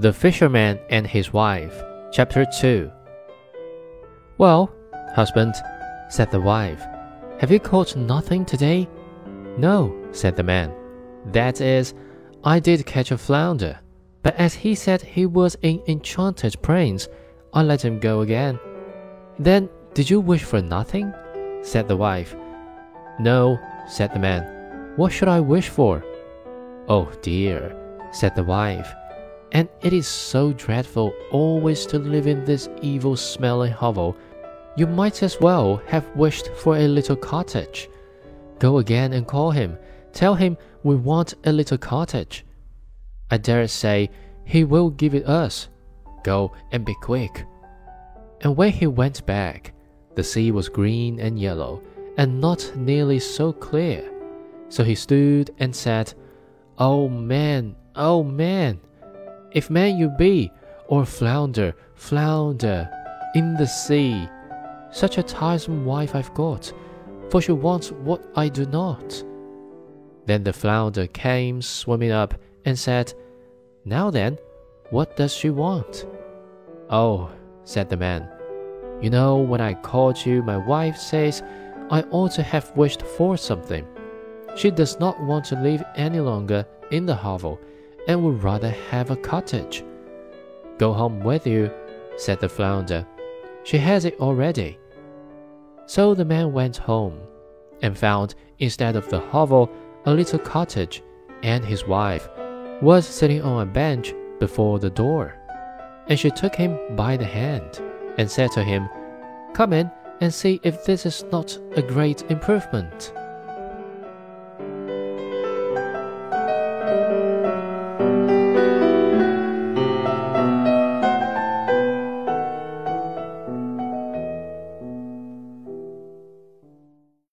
The Fisherman and His Wife, Chapter 2 Well, husband, said the wife, have you caught nothing today? No, said the man. That is, I did catch a flounder, but as he said he was an enchanted prince, I let him go again. Then did you wish for nothing? said the wife. No, said the man. What should I wish for? Oh dear, said the wife. And it is so dreadful always to live in this evil smelling hovel. You might as well have wished for a little cottage. Go again and call him. Tell him we want a little cottage. I dare say he will give it us. Go and be quick. And when he went back, the sea was green and yellow, and not nearly so clear. So he stood and said, Oh man, oh man, if man you be, or flounder, flounder, in the sea, such a tiresome wife I've got, for she wants what I do not. Then the flounder came swimming up and said, Now then, what does she want? Oh, said the man, you know, when I called you, my wife says I ought to have wished for something. She does not want to live any longer in the hovel and would rather have a cottage. Go home with you, said the flounder. She has it already. So the man went home and found, instead of the hovel, a little cottage, and his wife was sitting on a bench before the door. And she took him by the hand and said to him, Come in and see if this is not a great improvement.